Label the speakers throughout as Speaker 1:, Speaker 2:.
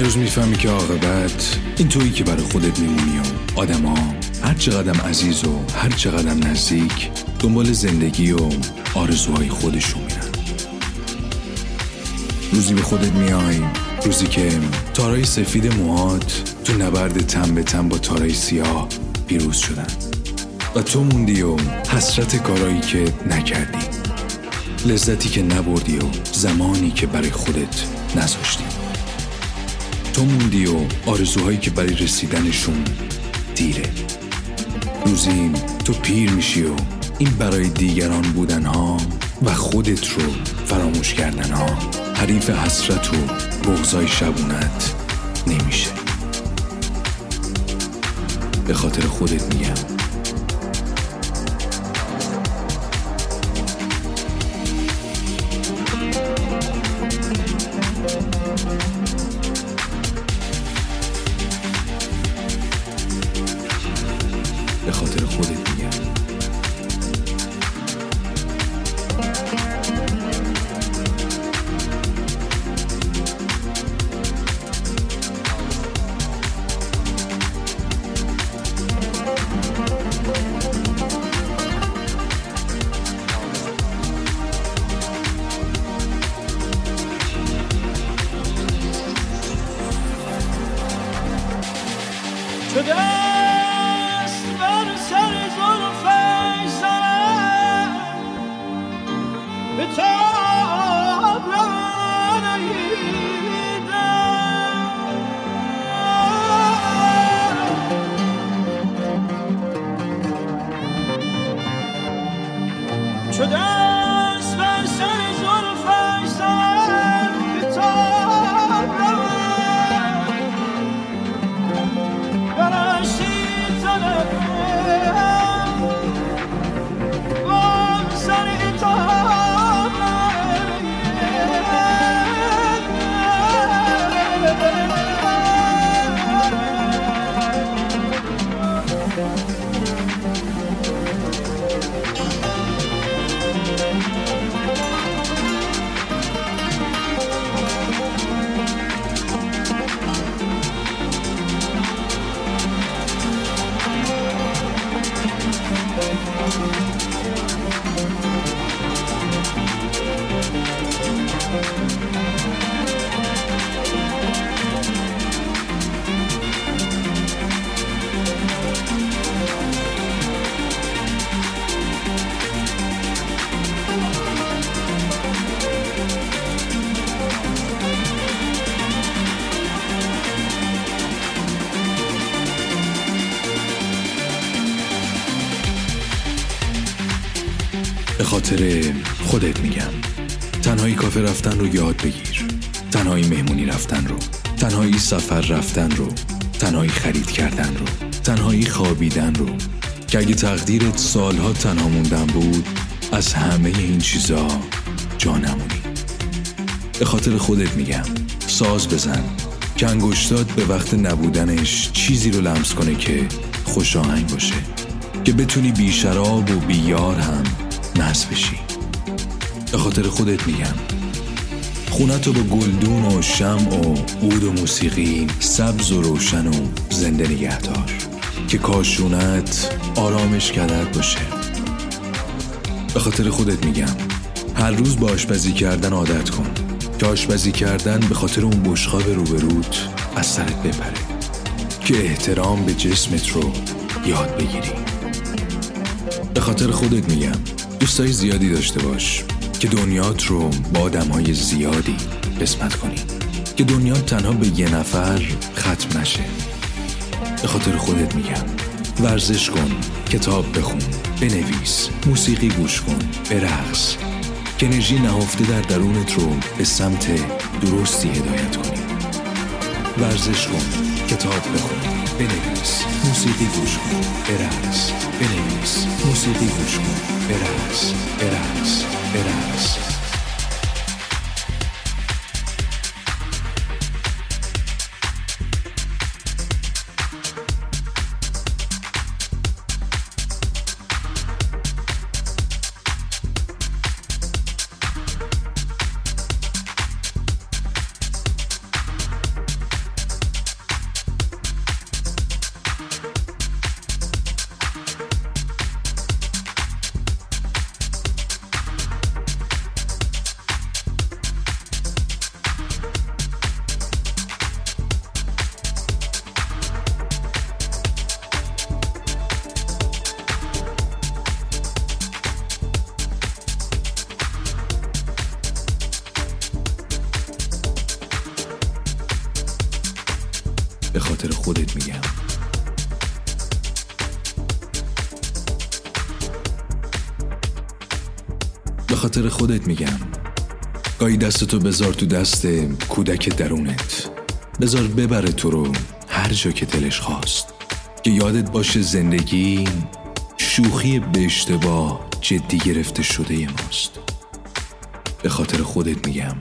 Speaker 1: یه روز می‌فهمی که عاقبت این تویی که برای خودت میمونی و آدما هر چقدر عزیز و هر چقدر نزدیک دنبال زندگی و آرزوهای خودشون میرن. روزی به خودت میای روزی که تارای سفید موهات تو نبرد تن به تن با تارای سیاه پیروز شدن. و تو موندی و حسرت کارایی که نکردی. لذتی که نبردی و زمانی که برای خودت نذاشتی. تو موندی و آرزوهایی که برای رسیدنشون دیره. روزی تو پیر میشی و این برای دیگران بودن ها و خودت رو فراموش کردن ها حریف حسرت و بغضای شبونت نمیشه. به خاطر خودت میگم.
Speaker 2: تو دست بر سر زلفش زنم به تاب چو
Speaker 1: خاطر خودت میگم. تنهایی کافه رفتن رو یاد بگیر. تنهایی مهمونی رفتن رو. تنهایی سفر رفتن رو. تنهایی خرید کردن رو. تنهایی خوابیدن رو. که اگه تقدیرت سالها تنها موندن بود از همه این چیزا جا نمونی. به خاطر خودت میگم. ساز بزن. که انگشتات به وقت نبودنش چیزی رو لمس کنه که خوش آهنگ باشه. که بتونی بی شراب و بی یار هم مست بشی. به خاطر خودت میگم. خونتو با گلدون و شم و عود و موسیقی سبز و روشن و زنده نگهدار. که کاشونت آرامش کدر باشه. به خاطر خودت میگم. هر روز با آشپزی کردن عادت کن. که آشپزی کردن به خاطر اون بشقاب روبروت از سرت بپره. که احترام به جسمت رو یاد بگیری. به خاطر خودت میگم. دوستای زیادی داشته باش که دنیات رو با آدمهای زیادی قسمت کنی. که دنیات تنها به یه نفر ختم نشه. به خاطر خودت میگم. ورزش کن کتاب بخون بنویس موسیقی گوش کن برقص. که انرژی نهفته در درونت رو به سمت درستی هدایت کنی. ورزش کن کتاب بخون. بنویس موسیقی گوش کن برقص بنویس موسیقی گوش کن به خاطر خودت میگم. به خاطر خودت میگم. گاهی دستتو بذار تو دست کودک درونت. بذار ببره تو رو هر جا که دلش خواست. که یادت باشه زندگی شوخی به اشتباه جدی گرفته شده ماست. به خاطر خودت میگم.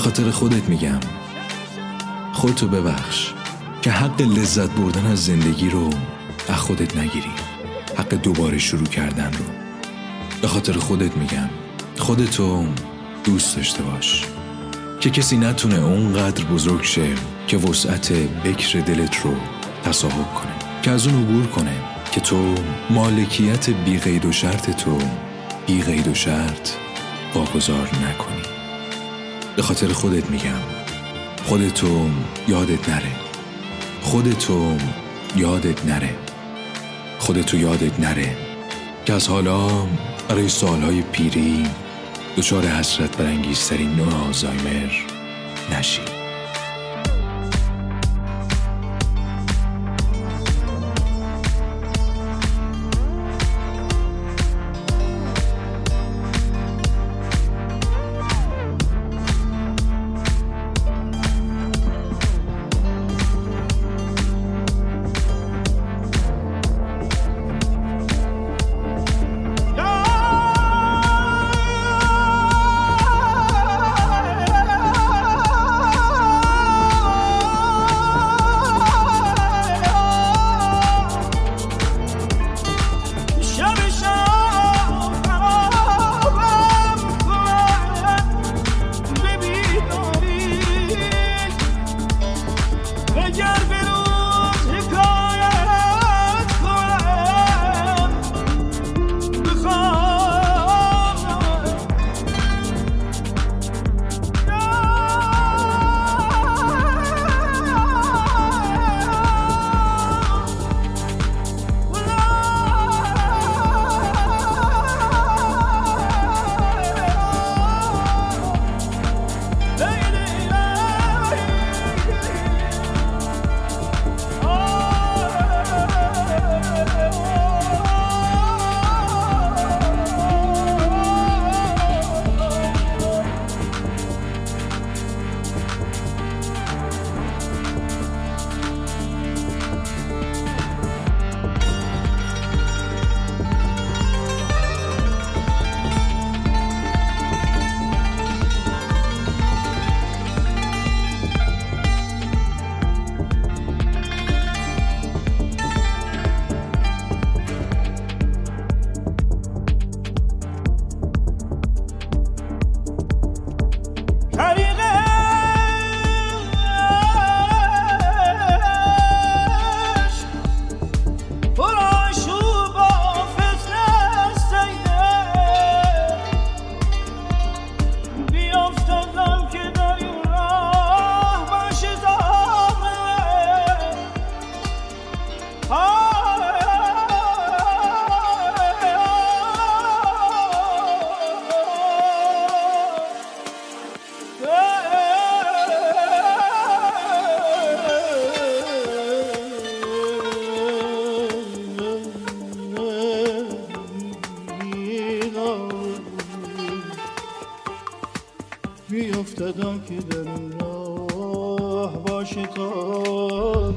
Speaker 1: خاطر خودت میگم. خودتو ببخش که حق لذت بردن از زندگی رو از خودت نگیری. حق دوباره شروع کردن رو. به خاطر خودت میگم. خودتو دوست داشته باش. که کسی نتونه اونقدر بزرگ شه که وسعت بکر دلت رو تصاحب کنه. که از اون عبور کنه که تو مالکیت بی قید و شرط تو بی قید و شرط واگذار نکنی. به خاطر خودت میگم. خودتو یادت نره. خودتو یادت نره. خودتو یادت نره. که از حالا برای سالهای پیری دچار حسرت برانگیزترین نوع آزایمر نشی.
Speaker 2: افتادم که در این راه باشه تا